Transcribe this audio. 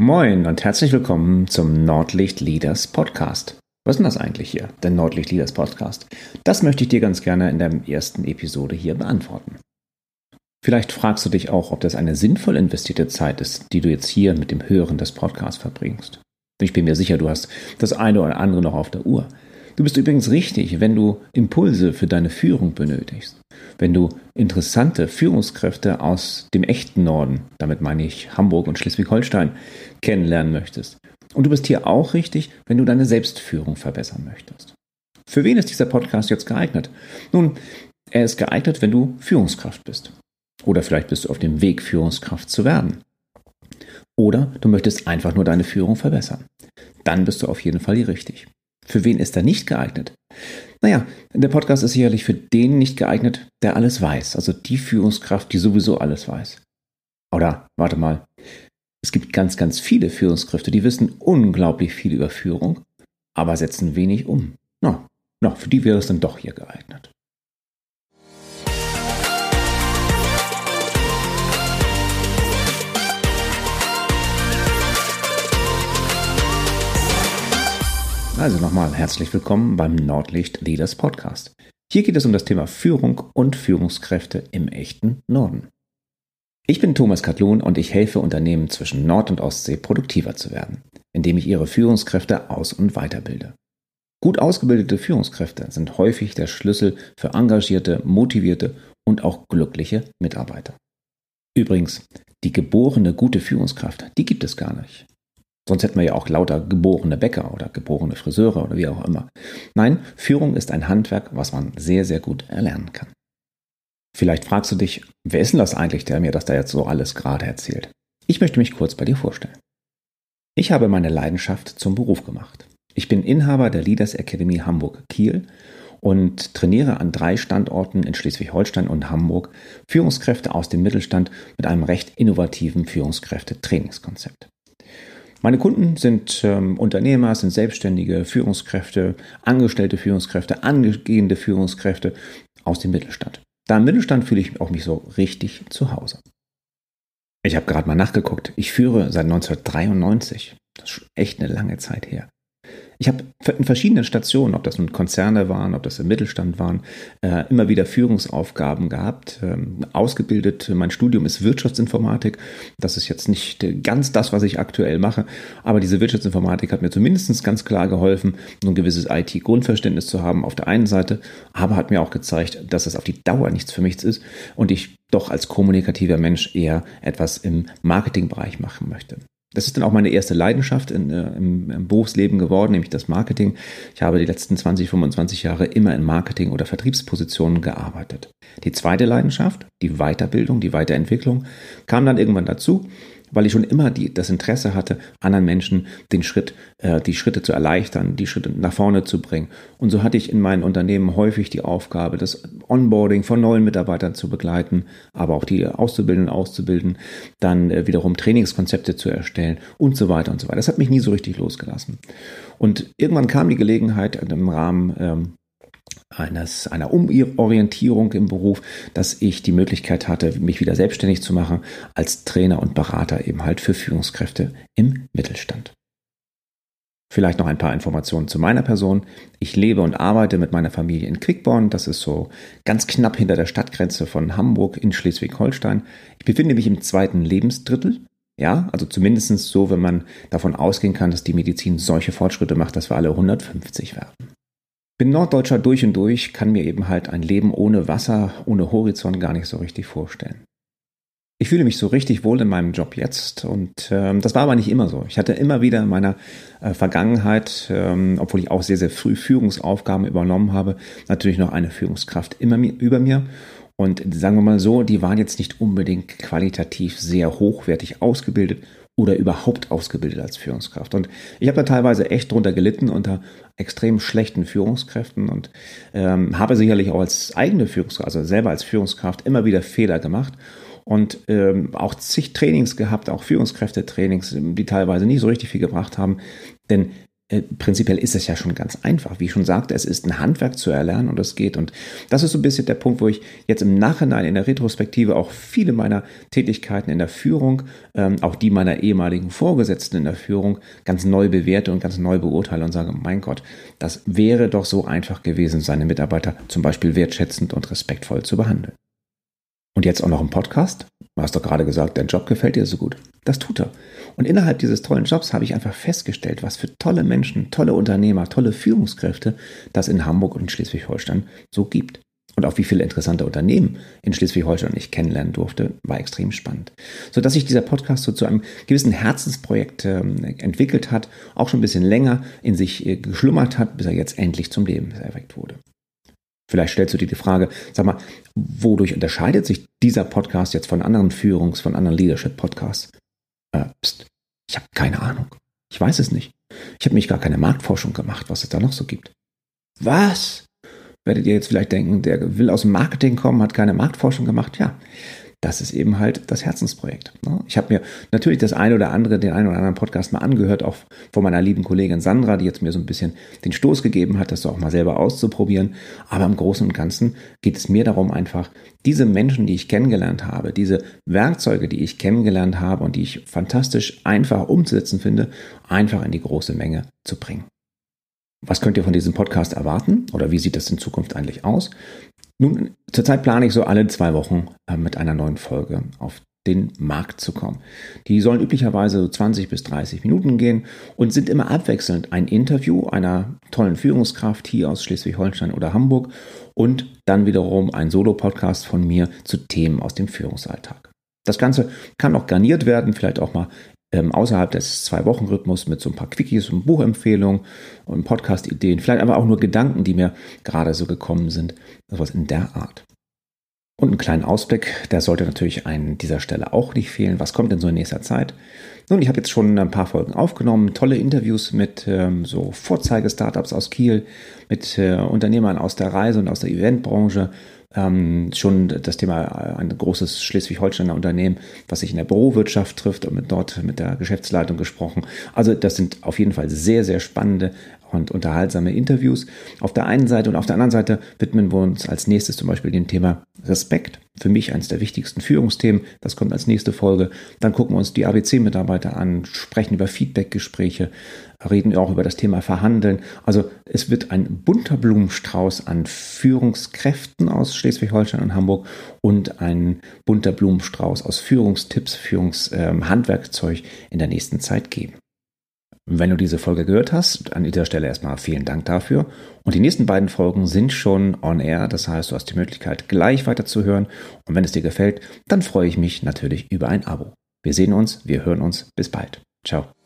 Moin und herzlich willkommen zum Nordlicht Leaders Podcast. Was ist denn das eigentlich hier, der Nordlicht Leaders Podcast? Das möchte ich dir ganz gerne in der ersten Episode hier beantworten. Vielleicht fragst du dich auch, ob das eine sinnvoll investierte Zeit ist, die du jetzt hier mit dem Hören des Podcasts verbringst. Ich bin mir sicher, du hast das eine oder andere noch auf der Uhr. Du bist übrigens richtig, wenn du Impulse für deine Führung benötigst. Wenn du interessante Führungskräfte aus dem echten Norden, damit meine ich Hamburg und Schleswig-Holstein, kennenlernen möchtest. Und du bist hier auch richtig, wenn du deine Selbstführung verbessern möchtest. Für wen ist dieser Podcast jetzt geeignet? Nun, er ist geeignet, wenn du Führungskraft bist. Oder vielleicht bist du auf dem Weg, Führungskraft zu werden. Oder du möchtest einfach nur deine Führung verbessern. Dann bist du auf jeden Fall hier richtig. Für wen ist er nicht geeignet? Naja, der Podcast ist sicherlich für den nicht geeignet, der alles weiß. Also die Führungskraft, die sowieso alles weiß. Oder, warte mal, es gibt ganz, ganz viele Führungskräfte, die wissen unglaublich viel über Führung, aber setzen wenig um. Na, na für die wäre es dann doch hier geeignet. Also nochmal herzlich willkommen beim Nordlicht Leaders Podcast. Hier geht es um das Thema Führung und Führungskräfte im echten Norden. Ich bin Thomas Katlun und ich helfe Unternehmen zwischen Nord- und Ostsee produktiver zu werden, indem ich ihre Führungskräfte aus- und weiterbilde. Gut ausgebildete Führungskräfte sind häufig der Schlüssel für engagierte, motivierte und auch glückliche Mitarbeiter. Übrigens, die geborene gute Führungskraft, die gibt es gar nicht. Sonst hätten wir ja auch lauter geborene Bäcker oder geborene Friseure oder wie auch immer. Nein, Führung ist ein Handwerk, was man sehr, sehr gut erlernen kann. Vielleicht fragst du dich, wer ist denn das eigentlich, der mir das da jetzt so alles gerade erzählt? Ich möchte mich kurz bei dir vorstellen. Ich habe meine Leidenschaft zum Beruf gemacht. Ich bin Inhaber der Leaders Academy Hamburg-Kiel und trainiere an drei Standorten in Schleswig-Holstein und Hamburg Führungskräfte aus dem Mittelstand mit einem recht innovativen Führungskräfte-Trainingskonzept. Meine Kunden sind ähm, Unternehmer, sind selbstständige Führungskräfte, angestellte Führungskräfte, angehende Führungskräfte aus dem Mittelstand. Da im Mittelstand fühle ich auch mich so richtig zu Hause. Ich habe gerade mal nachgeguckt. Ich führe seit 1993. Das ist echt eine lange Zeit her. Ich habe in verschiedenen Stationen, ob das nun Konzerne waren, ob das im Mittelstand waren, äh, immer wieder Führungsaufgaben gehabt, ähm, ausgebildet. Mein Studium ist Wirtschaftsinformatik. Das ist jetzt nicht ganz das, was ich aktuell mache, aber diese Wirtschaftsinformatik hat mir zumindest ganz klar geholfen, ein gewisses IT-Grundverständnis zu haben auf der einen Seite, aber hat mir auch gezeigt, dass es auf die Dauer nichts für mich ist und ich doch als kommunikativer Mensch eher etwas im Marketingbereich machen möchte. Das ist dann auch meine erste Leidenschaft in, äh, im, im, Berufsleben geworden, nämlich das Marketing. Ich habe die letzten 20, 25 Jahre immer in Marketing- oder Vertriebspositionen gearbeitet. Die zweite Leidenschaft, die Weiterbildung, die Weiterentwicklung, kam dann irgendwann dazu weil ich schon immer die, das Interesse hatte, anderen Menschen den Schritt, äh, die Schritte zu erleichtern, die Schritte nach vorne zu bringen. Und so hatte ich in meinen Unternehmen häufig die Aufgabe, das Onboarding von neuen Mitarbeitern zu begleiten, aber auch die Auszubildenden auszubilden, dann äh, wiederum Trainingskonzepte zu erstellen und so weiter und so weiter. Das hat mich nie so richtig losgelassen. Und irgendwann kam die Gelegenheit im Rahmen ähm, eines, einer Umorientierung im Beruf, dass ich die Möglichkeit hatte, mich wieder selbstständig zu machen als Trainer und Berater eben halt für Führungskräfte im Mittelstand. Vielleicht noch ein paar Informationen zu meiner Person. Ich lebe und arbeite mit meiner Familie in Quickborn. Das ist so ganz knapp hinter der Stadtgrenze von Hamburg in Schleswig-Holstein. Ich befinde mich im zweiten Lebensdrittel. Ja, also zumindest so, wenn man davon ausgehen kann, dass die Medizin solche Fortschritte macht, dass wir alle 150 werden. Bin Norddeutscher durch und durch, kann mir eben halt ein Leben ohne Wasser, ohne Horizont gar nicht so richtig vorstellen. Ich fühle mich so richtig wohl in meinem Job jetzt und ähm, das war aber nicht immer so. Ich hatte immer wieder in meiner äh, Vergangenheit, ähm, obwohl ich auch sehr, sehr früh Führungsaufgaben übernommen habe, natürlich noch eine Führungskraft immer über mir. Und sagen wir mal so, die waren jetzt nicht unbedingt qualitativ sehr hochwertig ausgebildet oder überhaupt ausgebildet als Führungskraft. Und ich habe da teilweise echt drunter gelitten unter extrem schlechten Führungskräften und ähm, habe sicherlich auch als eigene Führungskraft, also selber als Führungskraft immer wieder Fehler gemacht und ähm, auch zig Trainings gehabt, auch Führungskräftetrainings, die teilweise nicht so richtig viel gebracht haben. Denn äh, prinzipiell ist es ja schon ganz einfach. Wie ich schon sagte, es ist ein Handwerk zu erlernen und es geht. Und das ist so ein bisschen der Punkt, wo ich jetzt im Nachhinein in der Retrospektive auch viele meiner Tätigkeiten in der Führung, ähm, auch die meiner ehemaligen Vorgesetzten in der Führung, ganz neu bewerte und ganz neu beurteile und sage, mein Gott, das wäre doch so einfach gewesen, seine Mitarbeiter zum Beispiel wertschätzend und respektvoll zu behandeln. Und jetzt auch noch ein Podcast? Du hast doch gerade gesagt, dein Job gefällt dir so gut. Das tut er. Und innerhalb dieses tollen Jobs habe ich einfach festgestellt, was für tolle Menschen, tolle Unternehmer, tolle Führungskräfte das in Hamburg und Schleswig-Holstein so gibt. Und auch wie viele interessante Unternehmen in Schleswig-Holstein ich kennenlernen durfte, war extrem spannend. So dass sich dieser Podcast so zu einem gewissen Herzensprojekt äh, entwickelt hat, auch schon ein bisschen länger in sich äh, geschlummert hat, bis er jetzt endlich zum Leben erweckt wurde. Vielleicht stellst du dir die Frage, sag mal, wodurch unterscheidet sich dieser Podcast jetzt von anderen Führungs-, von anderen Leadership-Podcasts? Äh, pst, ich habe keine Ahnung. Ich weiß es nicht. Ich habe mich gar keine Marktforschung gemacht, was es da noch so gibt. Was? Werdet ihr jetzt vielleicht denken, der will aus dem Marketing kommen, hat keine Marktforschung gemacht? Ja, das ist eben halt das Herzensprojekt. Ne? Ich habe mir natürlich das eine oder andere, den einen oder anderen Podcast mal angehört, auch von meiner lieben Kollegin Sandra, die jetzt mir so ein bisschen den Stoß gegeben hat, das auch mal selber auszuprobieren. Aber im Großen und Ganzen geht es mir darum, einfach diese Menschen, die ich kennengelernt habe, diese Werkzeuge, die ich kennengelernt habe und die ich fantastisch einfach umzusetzen finde, einfach in die große Menge zu bringen. Was könnt ihr von diesem Podcast erwarten oder wie sieht das in Zukunft eigentlich aus? Nun, zurzeit plane ich so alle zwei Wochen äh, mit einer neuen Folge auf den Markt zu kommen. Die sollen üblicherweise so 20 bis 30 Minuten gehen und sind immer abwechselnd ein Interview einer tollen Führungskraft hier aus Schleswig-Holstein oder Hamburg und dann wiederum ein Solo-Podcast von mir zu Themen aus dem Führungsalltag. Das Ganze kann auch garniert werden, vielleicht auch mal ähm, außerhalb des Zwei-Wochen-Rhythmus mit so ein paar Quickies und Buchempfehlungen und Podcast-Ideen, vielleicht aber auch nur Gedanken, die mir gerade so gekommen sind, sowas in der Art. Und einen kleinen Ausblick, der sollte natürlich an dieser Stelle auch nicht fehlen. Was kommt denn so in nächster Zeit? Nun, ich habe jetzt schon ein paar Folgen aufgenommen, tolle Interviews mit ähm, so Vorzeige-Startups aus Kiel, mit äh, Unternehmern aus der Reise und aus der Eventbranche, ähm, schon das Thema äh, ein großes Schleswig-Holsteiner Unternehmen, was sich in der Bürowirtschaft trifft und mit dort mit der Geschäftsleitung gesprochen. Also das sind auf jeden Fall sehr, sehr spannende und unterhaltsame Interviews auf der einen Seite und auf der anderen Seite widmen wir uns als nächstes zum Beispiel dem Thema Respekt. Für mich eines der wichtigsten Führungsthemen. Das kommt als nächste Folge. Dann gucken wir uns die ABC-Mitarbeiter an, sprechen über Feedback-Gespräche, reden auch über das Thema Verhandeln. Also es wird ein bunter Blumenstrauß an Führungskräften aus Schleswig-Holstein und Hamburg und ein bunter Blumenstrauß aus Führungstipps, Führungshandwerkzeug in der nächsten Zeit geben. Wenn du diese Folge gehört hast, an dieser Stelle erstmal vielen Dank dafür. Und die nächsten beiden Folgen sind schon on air. Das heißt, du hast die Möglichkeit, gleich weiterzuhören. Und wenn es dir gefällt, dann freue ich mich natürlich über ein Abo. Wir sehen uns, wir hören uns. Bis bald. Ciao.